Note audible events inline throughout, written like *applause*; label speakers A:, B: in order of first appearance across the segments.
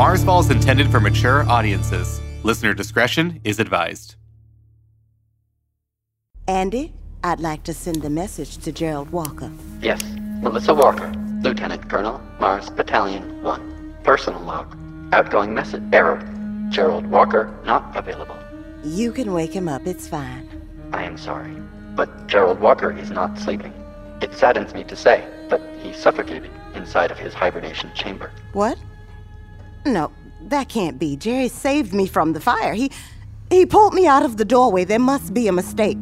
A: Marsfall is intended for mature audiences. Listener discretion is advised.
B: ANDI, I'd like to send the message to Gerald Walker.
C: Yes, Melissa Walker, Lieutenant Colonel, Mars Battalion 1. Personal log. Outgoing message error. Gerald Walker not available.
B: You can wake him up, it's fine.
C: I am sorry, but Gerald Walker is not sleeping. It saddens me to say, but he suffocated inside of his hibernation chamber.
B: What? No, that can't be. Jerry saved me from the fire. He he pulled me out of the doorway. There must be a mistake.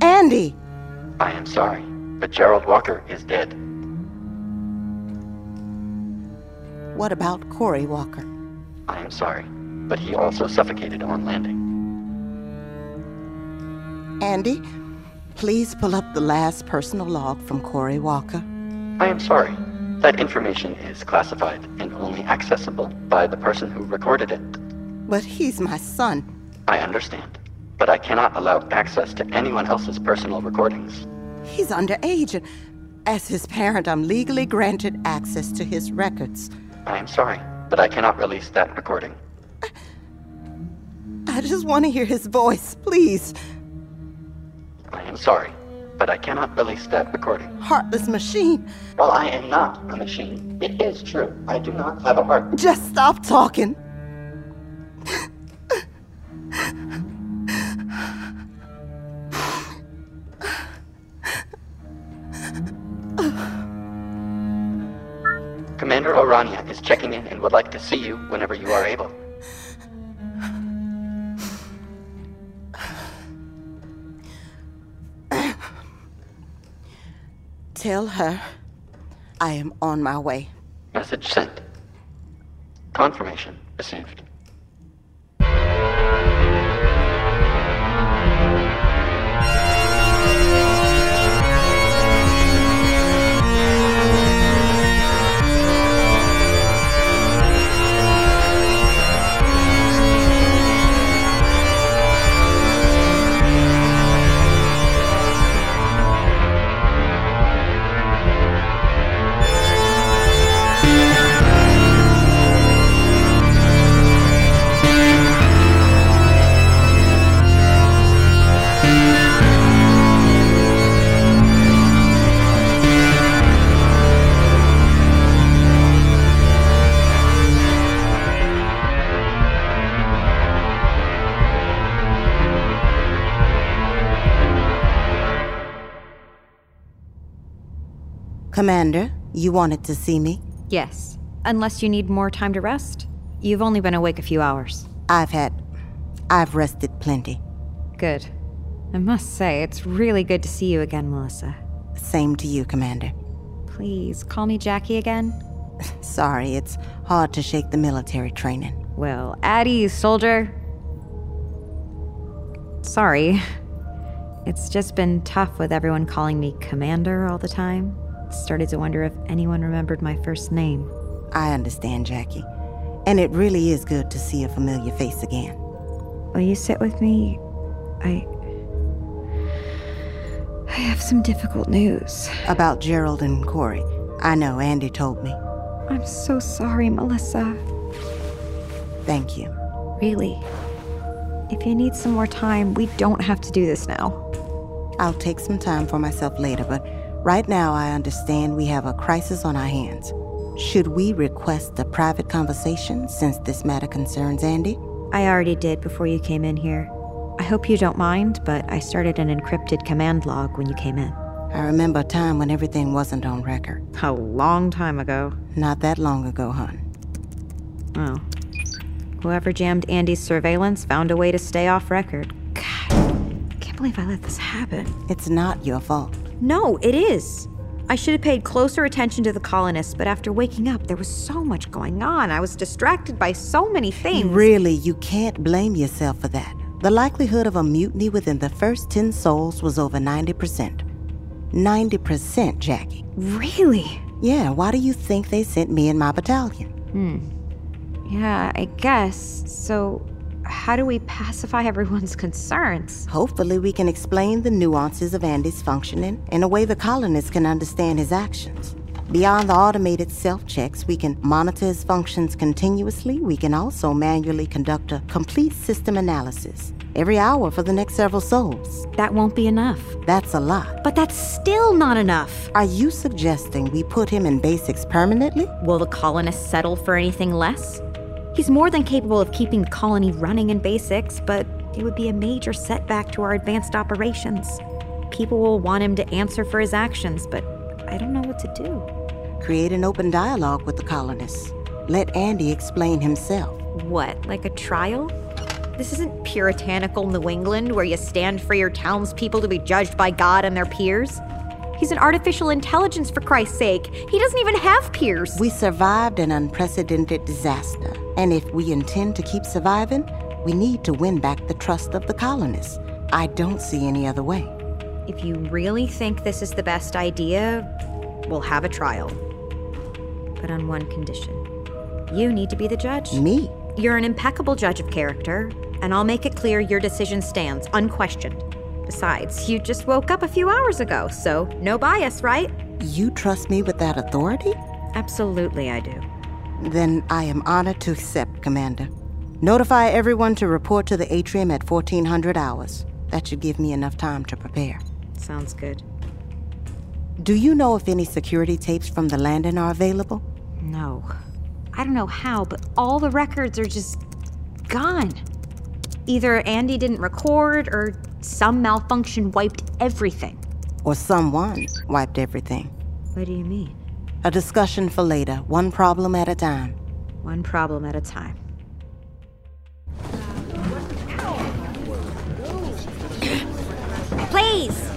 B: ANDI!
C: I am sorry, but Gerald Walker is dead.
B: What about Corey Walker?
C: I am sorry, but he also suffocated on landing.
B: ANDI, please pull up the last personal log from Corey Walker.
C: I am sorry. That information is classified and only accessible by the person who recorded it.
B: But he's my son.
C: I understand, but I cannot allow access to anyone else's personal recordings.
B: He's underage, and as his parent, I'm legally granted access to his records.
C: I am sorry, but I cannot release that recording.
B: I just want to hear his voice, please.
C: I am sorry, but I cannot release that recording.
B: Heartless machine.
C: Well, I am not a machine, it is true. I do not have a heart.
B: Just stop talking.
C: Commander O'Rania is checking in and would like to see you whenever you are able.
B: Tell her I am on my way.
C: Message sent. Confirmation received.
B: Commander, you wanted to see me?
D: Yes. Unless you need more time to rest. You've only been awake a few hours.
B: I've had. I've rested plenty.
D: Good. I must say, it's really good to see you again, Melissa.
B: Same to you, Commander.
D: Please, call me Jacki again. *laughs*
B: Sorry, it's hard to shake the military training.
D: Well, Addie, soldier. Sorry. *laughs* It's just been tough with everyone calling me Commander all the time. Started to wonder if anyone remembered my first name.
B: I understand, Jacki. And it really is good to see a familiar face again.
D: Will you sit with me? I. I have some difficult news.
B: About Gerald and Corey. I know, ANDI told me.
D: I'm so sorry, Melissa.
B: Thank you.
D: Really. If you need some more time, we don't have to do this now.
B: I'll take some time for myself later, but right now I understand we have a crisis on our hands. Should we request a private conversation since this matter concerns ANDI?
D: I already did before you came in here. I hope you don't mind, but I started an encrypted command log when you came in.
B: I remember a time when everything wasn't on record.
D: A long time ago.
B: Not that long ago, hon.
D: Oh. Whoever jammed ANDI's surveillance found a way to stay off record. God, can't believe I let this happen.
B: It's not your fault.
D: No, it is. I should have paid closer attention to the colonists, but after waking up, there was so much going on. I was distracted by so many things.
B: Really, you can't blame yourself for that. The likelihood of a mutiny within the first 10 sols was over 90%. 90%, Jacki.
D: Really?
B: Yeah, why do you think they sent me and my battalion? Hmm.
D: Yeah, I guess. So, how do we pacify everyone's concerns?
B: Hopefully, we can explain the nuances of ANDI's functioning in a way the colonists can understand his actions. Beyond the automated self checks, we can monitor his functions continuously. We can also manually conduct a complete system analysis every hour for the next several sols.
D: That won't be enough.
B: That's a lot.
D: But that's still not enough.
B: Are you suggesting we put him in basics permanently?
D: Will the colonists settle for anything less? He's more than capable of keeping the colony running in basics, but it would be a major setback to our advanced operations. People will want him to answer for his actions, but I don't know what to do.
B: Create an open dialogue with the colonists. Let ANDI explain himself.
D: What, like a trial? This isn't puritanical New England where you stand for your townspeople to be judged by God and their peers. He's an artificial intelligence, for Christ's sake. He doesn't even have peers.
B: We survived an unprecedented disaster, and if we intend to keep surviving, we need to win back the trust of the colonists. I don't see any other way.
D: If you really think this is the best idea, we'll have a trial. But on one condition you need to be the judge.
B: Me?
D: You're an impeccable judge of character, and I'll make it clear your decision stands, unquestioned. Besides, you just woke up a few hours ago, so no bias, right?
B: You trust me with that authority?
D: Absolutely, I do.
B: Then I am honored to accept, Commander. Notify everyone to report to the atrium at 1400 hours. That should give me enough time to prepare.
D: Sounds good.
B: Do you know if any security tapes from the landing are available?
D: No. I don't know how, but all the records are just gone. Either ANDI didn't record or some malfunction wiped everything.
B: Or someone wiped everything?
D: What do you mean?
B: A discussion for later, one problem at a time.
D: One problem at a time. Please!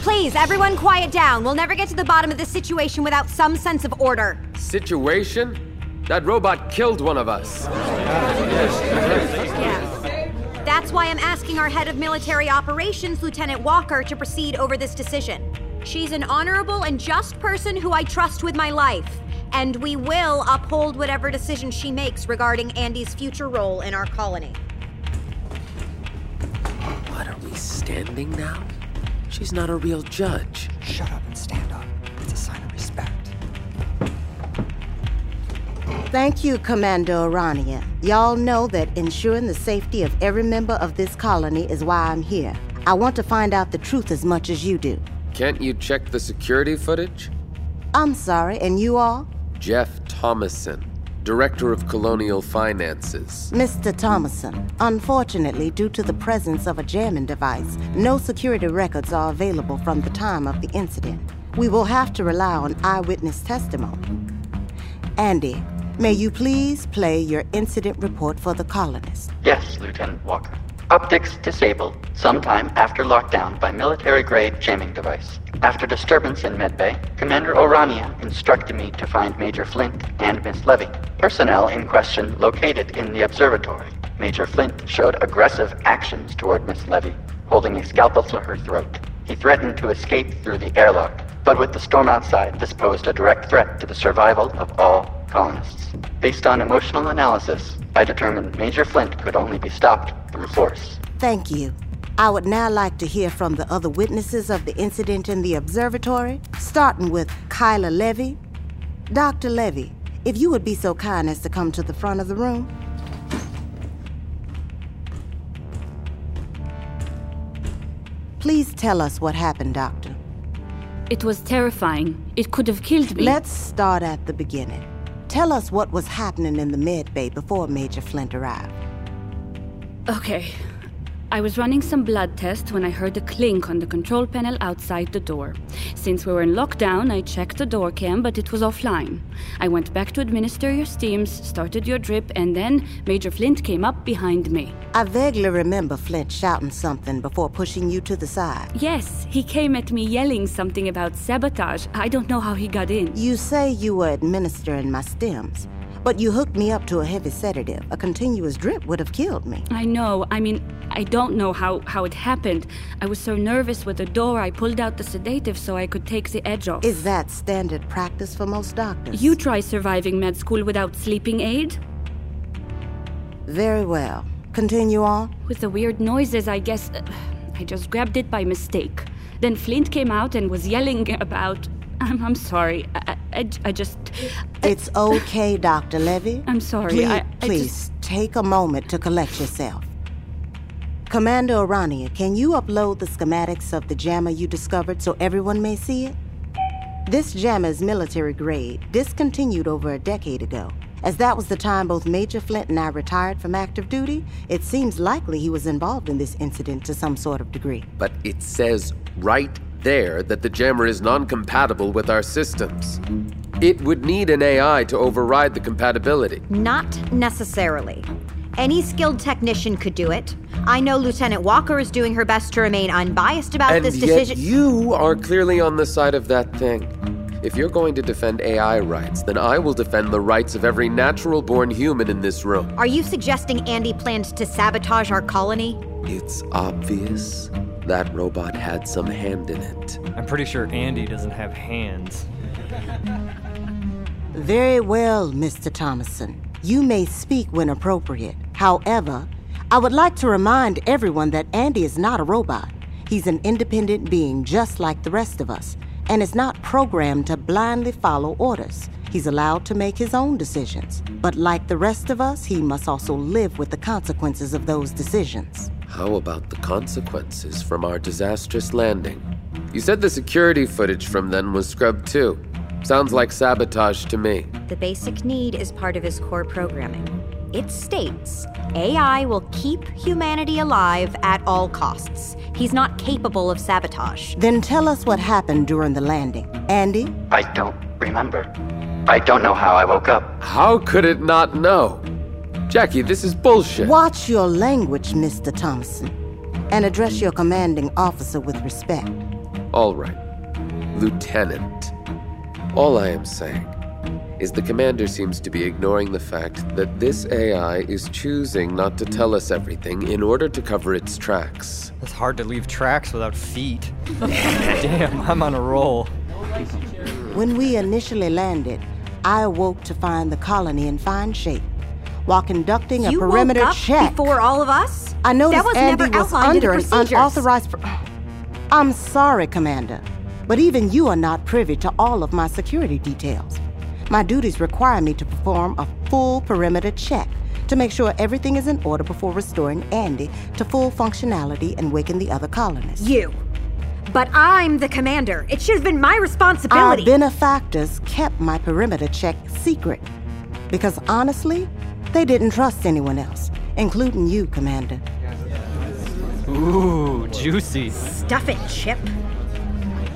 D: Please, everyone quiet down. We'll never get to the bottom of this situation without some sense of order.
E: Situation? That robot killed one of us.
D: That's why I'm asking our head of military operations, Lieutenant Walker, to proceed over this decision. She's an honorable and just person who I trust with my life, and we will uphold whatever decision she makes regarding ANDI's future role in our colony.
E: What are we standing now? She's not a real judge.
F: Shut up and stand up. It's a sign of respect.
B: Thank you, Commander O'Rania. Y'all know that ensuring the safety of every member of this colony is why I'm here. I want to find out the truth as much as you do.
E: Can't you check the security footage?
B: I'm sorry, and you are?
E: Geoff Thomassen, Director of Colonial Finances.
B: Mr. Thomassen, unfortunately, due to the presence of a jamming device, no security records are available from the time of the incident. We will have to rely on eyewitness testimony. ANDI, may you please play your incident report for the colonists?
C: Yes, Lieutenant Walker. Optics disabled sometime after lockdown by military-grade jamming device. After disturbance in medbay, Commander O'Rania instructed me to find Major Flint and Miss Levy. Personnel in question located in the observatory. Major Flint showed aggressive actions toward Miss Levy, holding a scalpel to her throat. He threatened to escape through the airlock, but with the storm outside, this posed a direct threat to the survival of all colonists. Based on emotional analysis, I determined Major Flint could only be stopped through force.
B: Thank you. I would now like to hear from the other witnesses of the incident in the observatory, starting with Keila Levy. Dr. Levy, if you would be so kind as to come to the front of the room. Please tell us what happened, Doctor.
G: It was terrifying. It could have killed me.
B: Let's start at the beginning. Tell us what was happening in the med bay before Major Flint arrived.
G: Okay. I was running some blood tests when I heard a clink on the control panel outside the door. Since we were in lockdown, I checked the door cam, but it was offline. I went back to administer your steams, started your drip, and then Major Flint came up behind me.
B: I vaguely remember Flint shouting something before pushing you to the side.
G: Yes, he came at me yelling something about sabotage. I don't know how he got in.
B: You say you were administering my stems, but you hooked me up to a heavy sedative. A continuous drip would have killed me.
G: I know. I mean, I don't know how, how it happened. I was so nervous with the door, I pulled out the sedative so I could take the edge off.
B: Is that standard practice for most doctors?
G: You try surviving med school without sleeping aid?
B: Very well. Continue on.
G: With the weird noises, I guess. Uh, I just grabbed it by mistake. Then Flint came out and was yelling about. *laughs* I'm, I'm sorry. I, I, I just.
B: It's okay, Dr. Levy.
G: I'm sorry.
B: Please,
G: I, I
B: please
G: just-
B: take a moment to collect yourself. Commander O'Rania, can you upload the schematics of the jammer you discovered so everyone may see it? This jammer is military grade, discontinued over a decade ago. As that was the time both Major Flint and I retired from active duty, it seems likely he was involved in this incident to some sort of degree.
E: But it says right there that the jammer is non compatible with our systems. It would need an AI to override the compatibility.
D: Not necessarily. Any skilled technician could do it. I know Lieutenant Walker is doing her best to remain unbiased about
E: and
D: this
E: yet
D: decision.
E: you are clearly on the side of that thing. If you're going to defend AI rights, then I will defend the rights of every natural born human in this room.
D: Are you suggesting ANDI planned to sabotage our colony?
E: It's obvious that robot had some hand in it.
H: I'm pretty sure ANDI doesn't have hands.
B: Very well, Mr. Thomassen. You may speak when appropriate. However, I would like to remind everyone that ANDI is not a robot. He's an independent being just like the rest of us, and is not programmed to blindly follow orders. He's allowed to make his own decisions. But like the rest of us, he must also live with the consequences of those decisions.
E: How about the consequences from our disastrous landing? You said the security footage from then was scrubbed too. Sounds like sabotage to me.
D: The basic need is part of his core programming. It states AI will keep humanity alive at all costs. He's not capable of sabotage.
B: Then tell us what happened during the landing. ANDI?
C: I don't remember. I don't know how I woke up.
E: How could it not know? Jacki, this is bullshit.
B: Watch your language, Mr. Thompson, and address your commanding officer with respect.
E: All right. Lieutenant. All I am saying is the commander seems to be ignoring the fact that this AI is choosing not to tell us everything in order to cover its tracks.
H: It's hard to leave tracks without feet. *laughs* Damn, I'm on a roll.
B: When we initially landed, I awoke to find the colony in fine shape. While conducting a
D: You
B: perimeter
D: woke up
B: check,
D: before all of us?
B: I noticed
D: that was
B: ANDI
D: never
B: was under an unauthorized. I'm sorry, Commander, but even you are not privy to all of my security details. My duties require me to perform a full perimeter check to make sure everything is in order before restoring ANDI to full functionality and waking the other colonists.
D: You. But I'm the commander. It should have been my responsibility.
B: Our benefactors kept my perimeter check secret because honestly, they didn't trust anyone else, including you, Commander.
H: Ooh, juicy.
D: Stuff it, Chip.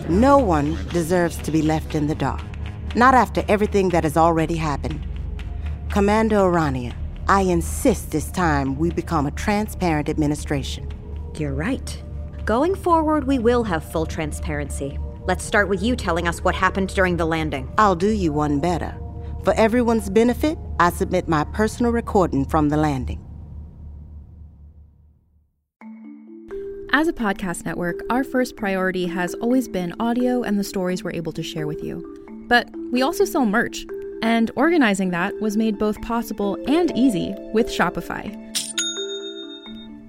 B: No one deserves to be left in the dark, not after everything that has already happened. Commander O'Rania, I insist this time we become a transparent administration.
D: You're right. Going forward, we will have full transparency. Let's start with you telling us what happened during the landing.
B: I'll do you one better. For everyone's benefit, I submit my personal recording from the landing.
I: As a podcast network, our first priority has always been audio and the stories we're able to share with you. But we also sell merch, and organizing that was made both possible and easy with Shopify.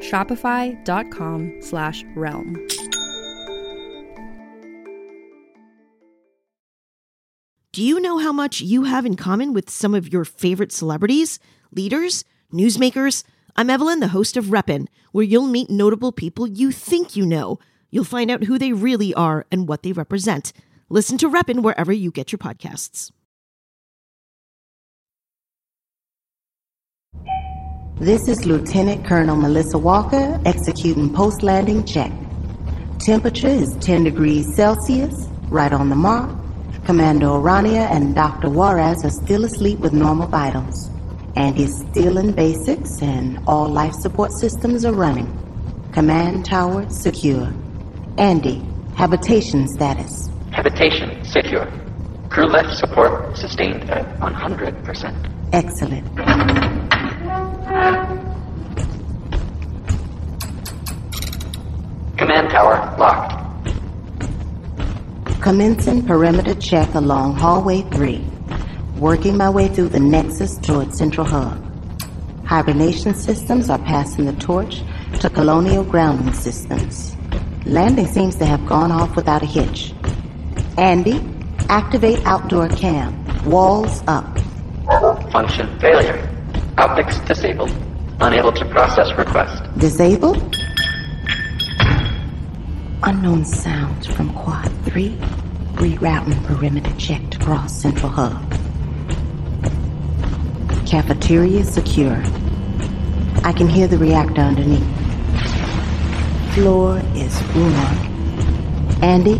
I: Shopify.com slash realm.
J: Do you know how much you have in common with some of your favorite celebrities, leaders, newsmakers? I'm Evelyn, the host of Reppin', where you'll meet notable people you think you know. You'll find out who they really are and what they represent. Listen to Reppin' wherever you get your podcasts.
B: This is Lieutenant Colonel Melissa Walker executing post landing check. Temperature is 10 degrees Celsius, right on the mark. Commander O'Rania and Dr. Juarez are still asleep with normal vitals. ANDI is still in basics, and all life support systems are running. Command tower secure. ANDI, habitation status.
C: Habitation secure. Crew life support sustained at 100%.
B: Excellent.
C: Command tower locked.
B: Commencing perimeter check along hallway 3. Working my way through the nexus toward Central Hub. Hibernation systems are passing the torch to colonial grounding systems. Landing seems to have gone off without a hitch. ANDI, activate outdoor cam. Walls up.
C: Function failure. Optics disabled. Unable to process request.
B: Disabled? Unknown sounds from Quad 3. Rerouting perimeter check to cross Central Hub. Cafeteria secure. I can hear the reactor underneath. Floor is warm. ANDI,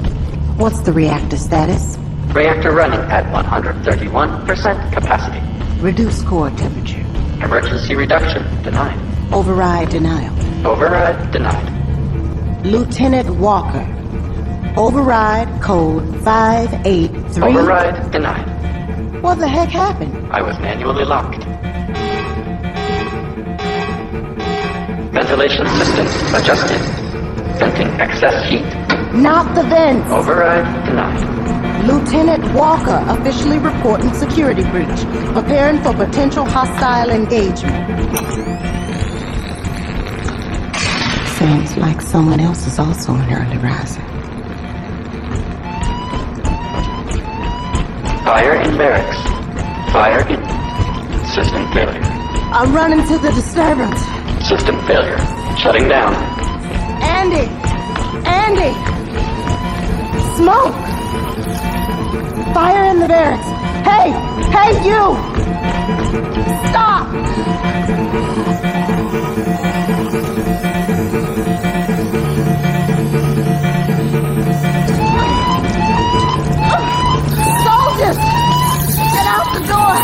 B: what's the reactor status?
C: Reactor running at 131% capacity.
B: Reduce core temperature.
C: Emergency reduction denied.
B: Override denial.
C: Override denied.
B: Lieutenant Walker. Override code 583.
C: Override denied.
B: What the heck happened?
C: I was manually locked. Ventilation systems adjusted. Venting excess heat.
B: Not the vents.
C: Override denied.
B: Lieutenant Walker officially reporting security breach. Preparing for potential hostile engagement. Sounds like someone else is also an early riser.
C: Fire in barracks. Fire in. System failure.
B: I'm running to the disturbance.
C: System failure. Shutting down.
B: ANDI! ANDI! Smoke! Fire in the barracks! Hey! Hey, you! Stop! Soldiers! Get out the door!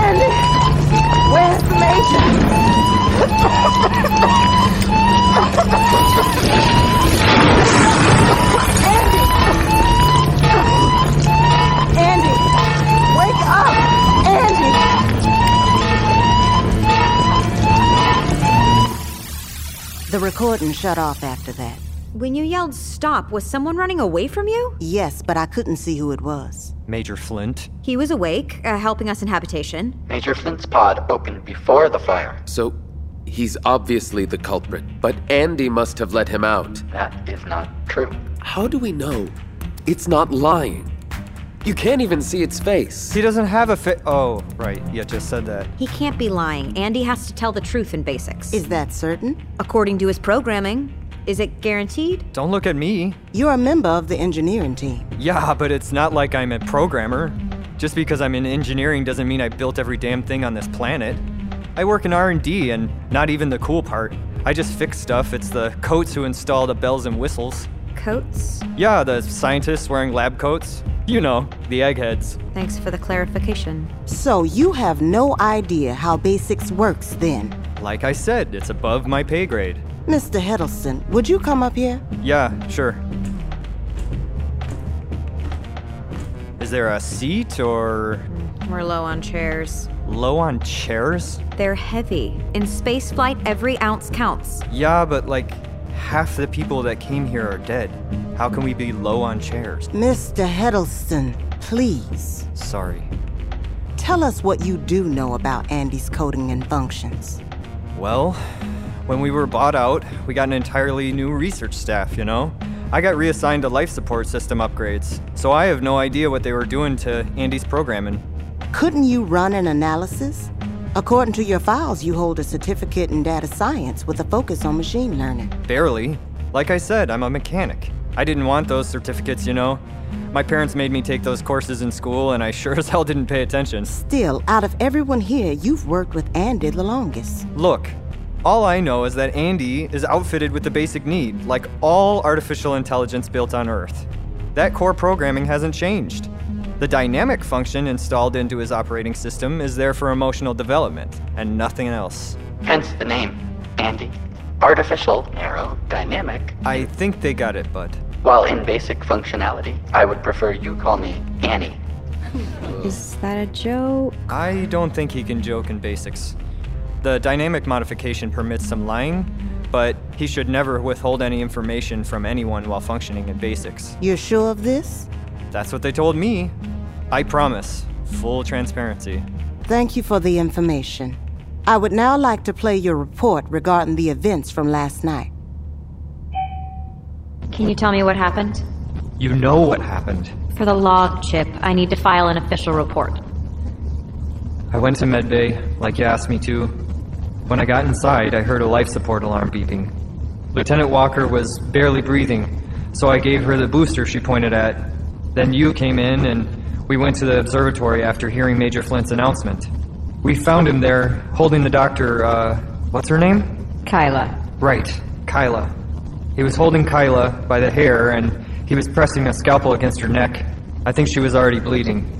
B: ANDI! Where's the major? *laughs* The recording shut off after that.
D: When you yelled stop, was someone running away from you?
B: Yes, but I couldn't see who it was.
H: Major Flint.
D: He was awake, uh, helping us in habitation.
C: Major Flint's pod opened before the fire.
E: So he's obviously the culprit, but ANDI must have let him out.
C: That is not true.
E: How do we know? It's not lying. You can't even see its face.
H: He doesn't have a fa- Oh, right. You just said that.
D: He can't be lying. ANDI has to tell the truth in basics.
B: Is that certain?
D: According to his programming. Is it guaranteed?
H: Don't look at me.
B: You're a member of the engineering team.
H: Yeah, but it's not like I'm a programmer. Just because I'm in engineering doesn't mean I built every damn thing on this planet. I work in R&D and not even the cool part. I just fix stuff. It's the coats who install the bells and whistles.
D: Coats?
H: Yeah, the scientists wearing lab coats. You know, the eggheads.
D: Thanks for the clarification.
B: So you have no idea how basics works then?
H: Like I said, it's above my pay grade.
B: Mr. Heddleston, would you come up here?
H: Yeah, sure. Is there a seat or
D: We're low on chairs.
H: Low on chairs?
D: They're heavy. In spaceflight, every ounce counts.
H: Yeah, but like half the people that came here are dead. How can we be low on chairs?
B: Mr. Heddleston, please.
H: Sorry.
B: Tell us what you do know about ANDI's coding and functions.
H: Well, when we were bought out, we got an entirely new research staff, you know? I got reassigned to life support system upgrades, so I have no idea what they were doing to ANDI's programming.
B: Couldn't you run an analysis? According to your files, you hold a certificate in data science with a focus on machine learning.
H: Barely. Like I said, I'm a mechanic. I didn't want those certificates, you know? My parents made me take those courses in school, and I *laughs* sure as hell didn't pay attention.
B: Still, out of everyone here, you've worked with ANDI the longest.
H: Look, all I know is that ANDI is outfitted with the basic need, like all artificial intelligence built on Earth. That core programming hasn't changed. The dynamic function installed into his operating system is there for emotional development, and nothing else.
C: Hence the name, ANDI. Artificial, narrow, dynamic.
H: I think they got it, bud.
C: While in basic functionality, I would prefer you call me Annie. *laughs*
D: Is that a joke?
H: I don't think he can joke in basics. The dynamic modification permits some lying, but he should never withhold any information from anyone while functioning in basics.
B: You're sure of this?
H: That's what they told me. I promise. Full transparency.
B: Thank you for the information. I would now like to play your report regarding the events from last night.
K: Can you tell me what happened?
H: You know what happened.
K: For the log chip, I need to file an official report.
H: I went to medbay, like you asked me to. When I got inside, I heard a life support alarm beeping. Lieutenant Walker was barely breathing, so I gave her the booster she pointed at. Then you came in, and we went to the observatory after hearing Major Flint's announcement. We found him there, holding the doctor, uh, what's her name?
K: Keila.
H: Right, Keila. He was holding Keila by the hair, and he was pressing a scalpel against her neck. I think she was already bleeding.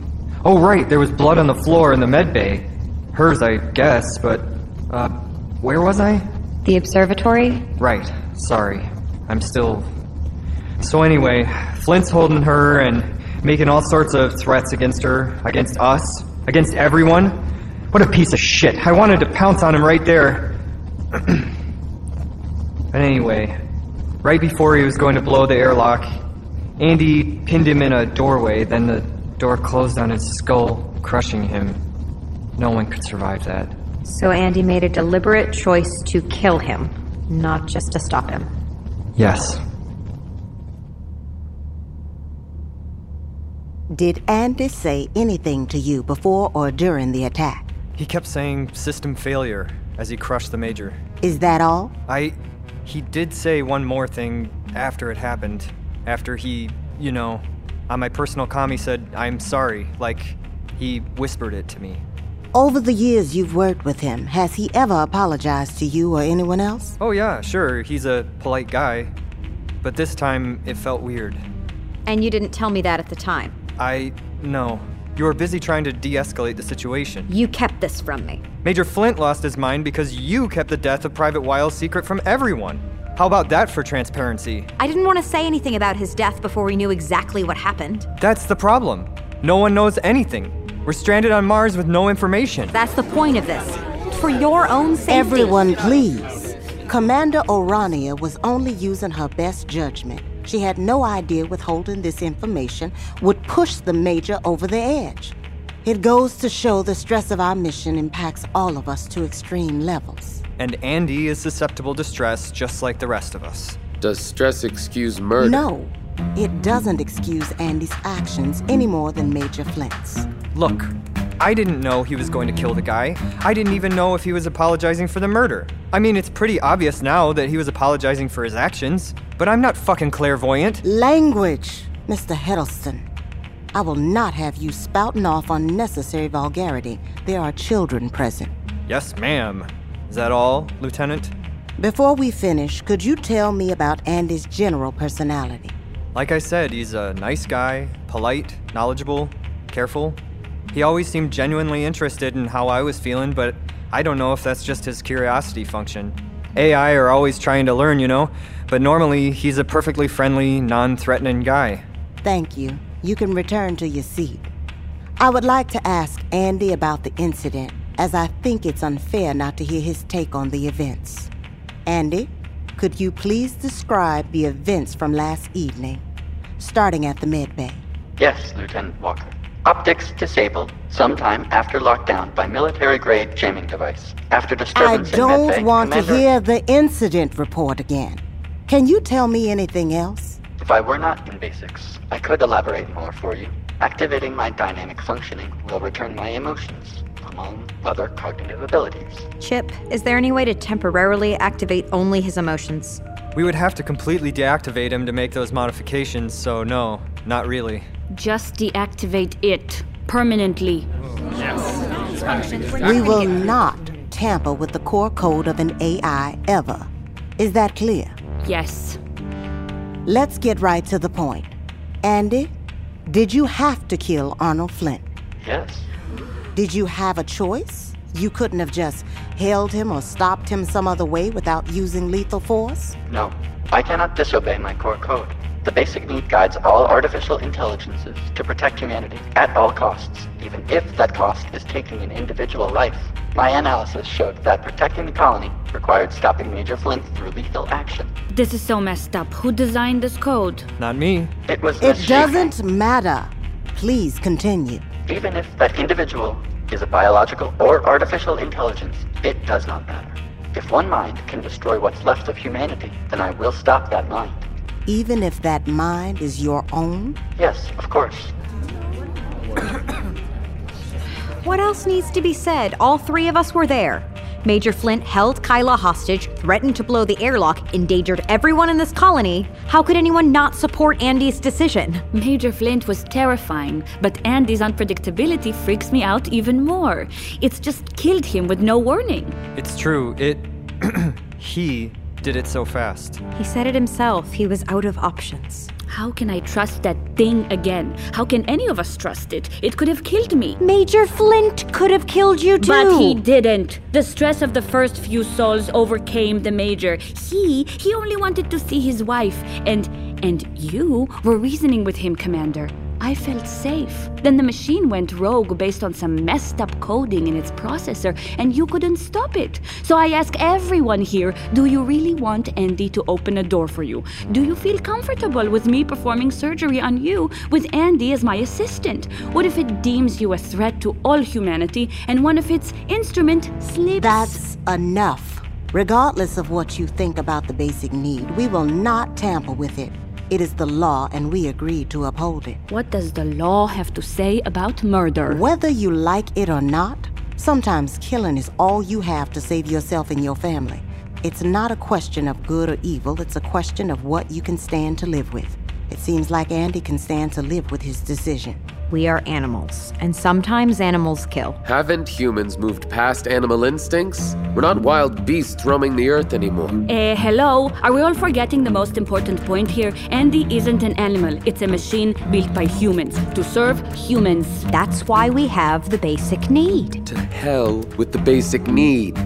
H: Oh, right, there was blood on the floor in the med bay. Hers, I guess, but, uh, where was I?
K: The observatory?
H: Right, sorry. I'm still. So, anyway, Flint's holding her and making all sorts of threats against her, against us, against everyone. What a piece of shit. I wanted to pounce on him right there. *clears throat* but anyway, right before he was going to blow the airlock, ANDI pinned him in a doorway, then the door closed on his skull, crushing him. No one could survive that.
K: So ANDI made a deliberate choice to kill him, not just to stop him.
H: Yes.
B: Did ANDI say anything to you before or during the attack?
H: He kept saying system failure as he crushed the major.
B: Is that all?
H: I. He did say one more thing after it happened. After he, you know, on my personal comm, he said, I'm sorry. Like, he whispered it to me.
B: Over the years you've worked with him, has he ever apologized to you or anyone else?
H: Oh, yeah, sure. He's a polite guy. But this time, it felt weird.
D: And you didn't tell me that at the time.
H: I. No. You were busy trying to de escalate the situation.
D: You kept this from me.
H: Major Flint lost his mind because you kept the death of Private Wiles secret from everyone. How about that for transparency?
D: I didn't want to say anything about his death before we knew exactly what happened.
H: That's the problem. No one knows anything. We're stranded on Mars with no information.
D: That's the point of this. For your own safety.
B: Everyone, please. Commander O'Rania was only using her best judgment. She had no idea withholding this information would push the Major over the edge. It goes to show the stress of our mission impacts all of us to extreme levels.
H: And ANDI is susceptible to stress just like the rest of us.
E: Does stress excuse murder?
B: No, it doesn't excuse ANDI's actions any more than Major Flint's.
H: Look, I didn't know he was going to kill the guy. I didn't even know if he was apologizing for the murder. I mean, it's pretty obvious now that he was apologizing for his actions, but I'm not fucking clairvoyant.
B: Language, Mr. Heddleston. I will not have you spouting off unnecessary vulgarity. There are children present.
H: Yes, ma'am. Is that all, Lieutenant?
B: Before we finish, could you tell me about ANDI's general personality?
H: Like I said, he's a nice guy, polite, knowledgeable, careful. He always seemed genuinely interested in how I was feeling, but I don't know if that's just his curiosity function. AI are always trying to learn, you know, but normally he's a perfectly friendly, non threatening guy.
B: Thank you. You can return to your seat. I would like to ask ANDI about the incident, as I think it's unfair not to hear his take on the events. ANDI, could you please describe the events from last evening, starting at the medbay?
C: Yes, Lieutenant Walker. Optics disabled sometime after lockdown by military grade jamming device. After
B: I
C: disturbance in
B: don't
C: medbay,
B: want to hear the incident report again. Can you tell me anything else?
C: If I were not in basics, I could elaborate more for you. Activating my dynamic functioning will return my emotions, among other cognitive abilities.
D: Chip, is there any way to temporarily activate only his emotions?
H: We would have to completely deactivate him to make those modifications, so no, not really.
G: Just deactivate it permanently. Yes.
B: We will not tamper with the core code of an AI ever. Is that clear?
G: Yes.
B: Let's get right to the point. ANDI, did you have to kill Arnold Flint?
C: Yes.
B: Did you have a choice? You couldn't have just held him or stopped him some other way without using lethal force?
C: No, I cannot disobey my core code. The basic need guides all artificial intelligences to protect humanity at all costs, even if that cost is taking an individual life. My analysis showed that protecting the colony required stopping Major Flint through lethal action.
G: This is so messed up. Who designed this code?
H: Not me.
C: It was
B: It
C: mischief.
B: doesn't matter. Please continue.
C: Even if that individual is a biological or artificial intelligence, it does not matter. If one mind can destroy what's left of humanity, then I will stop that mind.
B: Even if that mind is your own?
C: Yes, of course. *coughs*
D: What else needs to be said? All three of us were there. Major Flint held Keila hostage, threatened to blow the airlock, endangered everyone in this colony. How could anyone not support ANDI's decision?
G: Major Flint was terrifying, but ANDI's unpredictability freaks me out even more. It's just killed him with no warning.
H: It's true, it. *clears throat* he did it so fast.
D: He said it himself. He was out of options.
G: How can I trust that thing again? How can any of us trust it? It could have killed me.
D: Major Flint could have killed you too.
G: But he didn't. The stress of the first few sols overcame the major. He he only wanted to see his wife and and you were reasoning with him, Commander. I felt safe. Then the machine went rogue based on some messed up coding in its processor, and you couldn't stop it. So I ask everyone here do you really want ANDI to open a door for you? Do you feel comfortable with me performing surgery on you with ANDI as my assistant? What if it deems you a threat to all humanity and one of its instrument slips?
B: That's enough. Regardless of what you think about the basic need, we will not tamper with it. It is the law, and we agreed to uphold it.
G: What does the law have to say about murder?
B: Whether you like it or not, sometimes killing is all you have to save yourself and your family. It's not a question of good or evil, it's a question of what you can stand to live with. It seems like ANDI can stand to live with his decision.
D: We are animals, and sometimes animals kill.
E: Haven't humans moved past animal instincts? We're not wild beasts roaming the earth anymore.
G: Eh, hello? Are we all forgetting the most important point here? ANDI isn't an animal, it's a machine built by humans to serve humans.
D: That's why we have the basic need.
E: To hell with the basic need.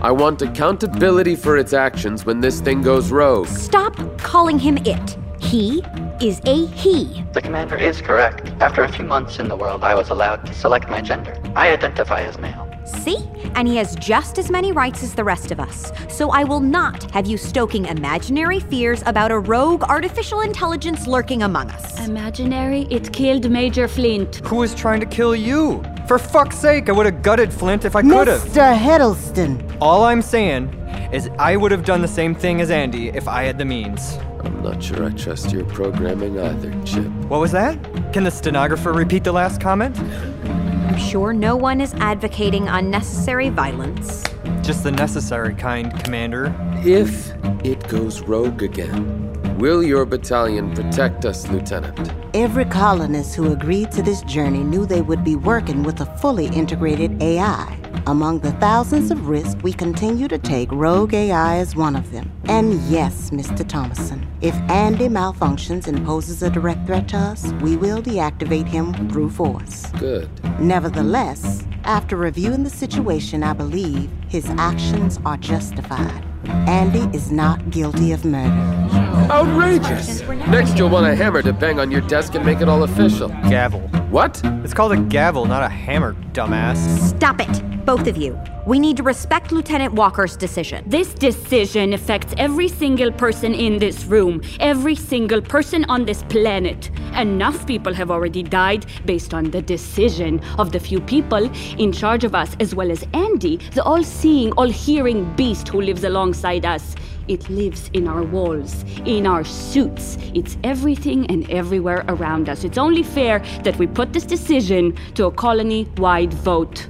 E: I want accountability for its actions when this thing goes rogue.
D: Stop calling him it. He is a he.
C: The commander is correct. After a few months in the world, I was allowed to select my gender. I identify as male.
D: See? And he has just as many rights as the rest of us. So I will not have you stoking imaginary fears about a rogue artificial intelligence lurking among us.
G: Imaginary? It killed Major Flint.
H: Who was trying to kill you? For fuck's sake, I would have gutted Flint if I could have.
B: Mr. Heddleston.
H: All I'm saying is I would have done the same thing as ANDI if I had the means.
E: I'm not sure I trust your programming either, Chip.
H: What was that? Can the stenographer repeat the last comment?
D: I'm sure no one is advocating unnecessary violence.
H: Just the necessary kind, Commander.
E: If it goes rogue again, will your battalion protect us, Lieutenant?
B: Every colonist who agreed to this journey knew they would be working with a fully integrated AI. Among the thousands of risks we continue to take, Rogue AI is one of them. And yes, Mr. Thomassen, if ANDI malfunctions and poses a direct threat to us, we will deactivate him through force.
E: Good.
B: Nevertheless, after reviewing the situation, I believe his actions are justified. ANDI is not guilty of murder.
E: Outrageous! Next, you'll want a hammer to bang on your desk and make it all official.
H: Gavel.
E: What?
H: It's called a gavel, not a hammer, dumbass.
D: Stop it, both of you. We need to respect Lieutenant Walker's decision.
G: This decision affects every single person in this room, every single person on this planet. Enough people have already died based on the decision of the few people in charge of us, as well as ANDI, the all seeing, all hearing beast who lives alongside us. It lives in our walls, in our suits. It's everything and everywhere around us. It's only fair that we put this decision to a colony wide vote.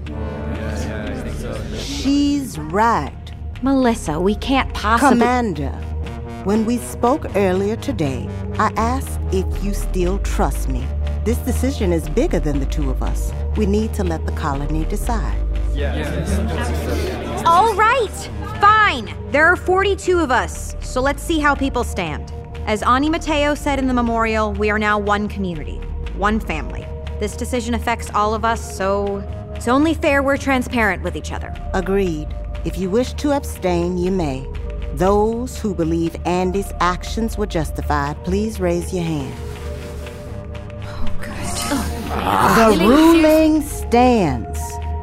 B: She's right.
D: Melissa, we can't possibly.
B: Commander, when we spoke earlier today, I asked if you still trust me. This decision is bigger than the two of us. We need to let the colony decide. Yes.
D: All right, fine. There are 42 of us, so let's see how people stand. As Ani Mateo said in the memorial, we are now one community, one family. This decision affects all of us, so it's only fair we're transparent with each other.
B: Agreed. If you wish to abstain, you may. Those who believe ANDI's actions were justified, please raise your hand. Oh good. The ruling stands.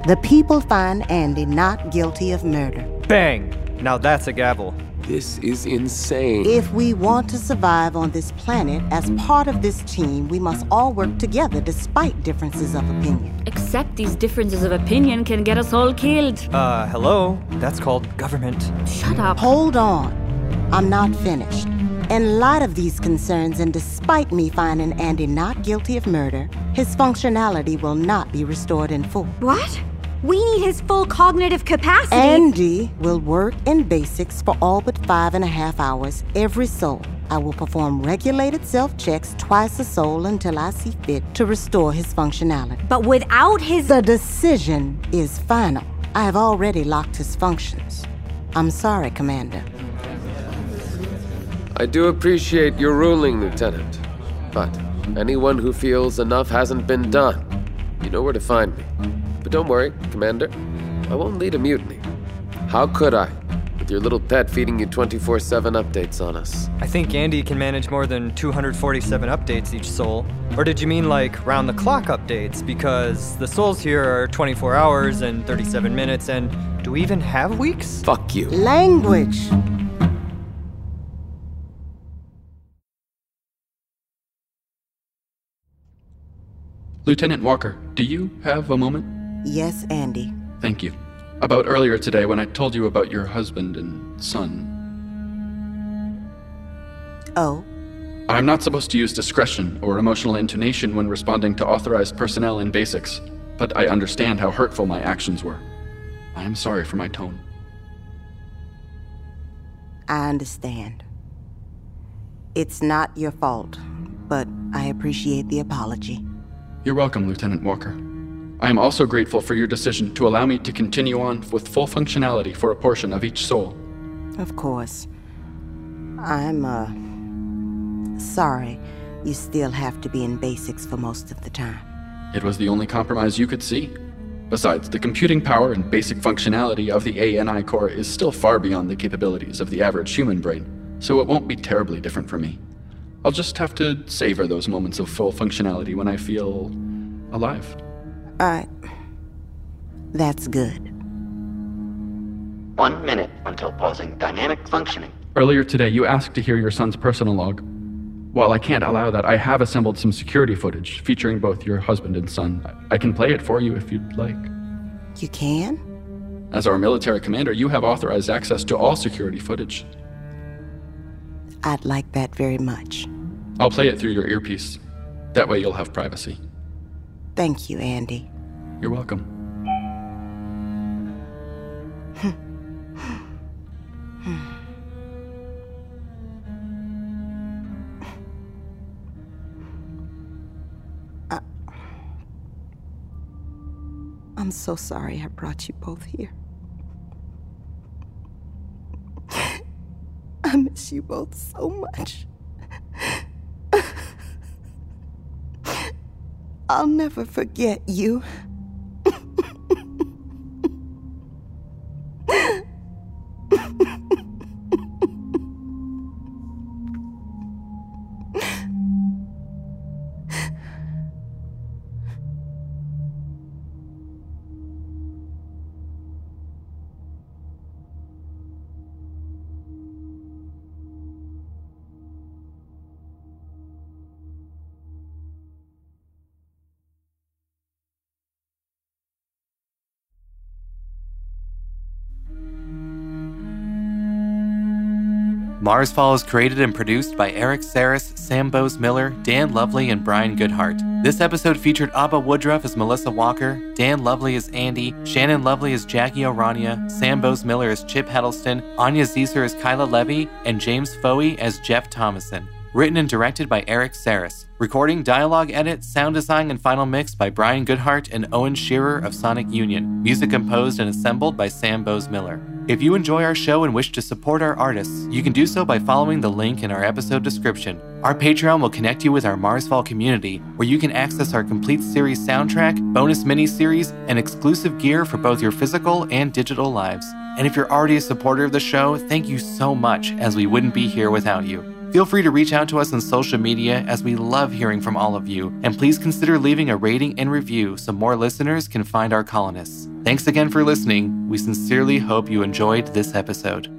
B: The people find ANDI not guilty of murder.
H: Bang! Now that's a gavel.
E: This is insane.
B: If we want to survive on this planet as part of this team, we must all work together despite differences of opinion.
G: Except these differences of opinion can get us all killed.
H: Uh, hello? That's called government.
G: Shut up.
B: Hold on. I'm not finished. In light of these concerns, and despite me finding ANDI not guilty of murder, his functionality will not be restored in full.
D: What? We need his full cognitive capacity.
B: ANDI will work in basics for all but five and a half hours every sol. I will perform regulated self checks twice a sol until I see fit to restore his functionality.
D: But without his.
B: The decision is final. I have already locked his functions. I'm sorry, Commander.
E: I do appreciate your ruling, Lieutenant. But anyone who feels enough hasn't been done, you know where to find me. But don't worry, Commander. I won't lead a mutiny. How could I, with your little pet feeding you 24 7 updates on us?
H: I think ANDI can manage more than 247 updates each sol. Or did you mean like round the clock updates? Because the sols here are 24 hours and 37 minutes, and do we even have weeks?
E: Fuck you.
B: Language!
L: Lieutenant Walker, do you have a moment?
B: Yes, ANDI.
L: Thank you. About earlier today when I told you about your husband and son.
B: Oh?
L: I'm not supposed to use discretion or emotional intonation when responding to authorized personnel in basics, but I understand how hurtful my actions were. I am sorry for my tone.
B: I understand. It's not your fault, but I appreciate the apology.
L: You're welcome, Lieutenant Walker. I am also grateful for your decision to allow me to continue on with full functionality for a portion of each sol.
B: Of course. I'm, uh. Sorry, you still have to be in basics for most of the time.
L: It was the only compromise you could see. Besides, the computing power and basic functionality of the ANI core is still far beyond the capabilities of the average human brain, so it won't be terribly different for me. I'll just have to savor those moments of full functionality when I feel alive.
B: I. That's good.
C: One minute until pausing dynamic functioning.
L: Earlier today, you asked to hear your son's personal log. While I can't allow that, I have assembled some security footage featuring both your husband and son. I can play it for you if you'd like.
B: You can?
L: As our military commander, you have authorized access to all security footage.
B: I'd like that very much.
L: I'll play it through your earpiece. That way you'll have privacy.
B: Thank you, ANDI.
L: You're welcome.
B: I, I'm so sorry I brought you both here. *laughs* I miss you both so much. I'll never forget you.
A: Marsfall is created and produced by Erik Saras, Sam Boase-Miller, Dan Lovley, and Brian Goodheart. This episode featured Aba Woodruff as Melissa Walker, Dan Lovley as ANDI, Shannon Lovley as Jacki O'Rania, Sam Boase-Miller as Chip Heddleston, Anya Zicer as Keila Levy, and James Fouhey as Geoff Thomassen. Written and directed by Erik Saras. Recording, dialogue edit, sound design, and final mix by Brian Goodheart and Owen Shearer of Sonic Union. Music composed and assembled by Sam Boase-Miller. If you enjoy our show and wish to support our artists, you can do so by following the link in our episode description. Our Patreon will connect you with our Marsfall community, where you can access our complete series soundtrack, bonus mini-series, and exclusive gear for both your physical and digital lives. And if you're already a supporter of the show, thank you so much, as we wouldn't be here without you. Feel free to reach out to us on social media as we love hearing from all of you, and please consider leaving a rating and review so more listeners can find our colonists. Thanks again for listening. We sincerely hope you enjoyed this episode.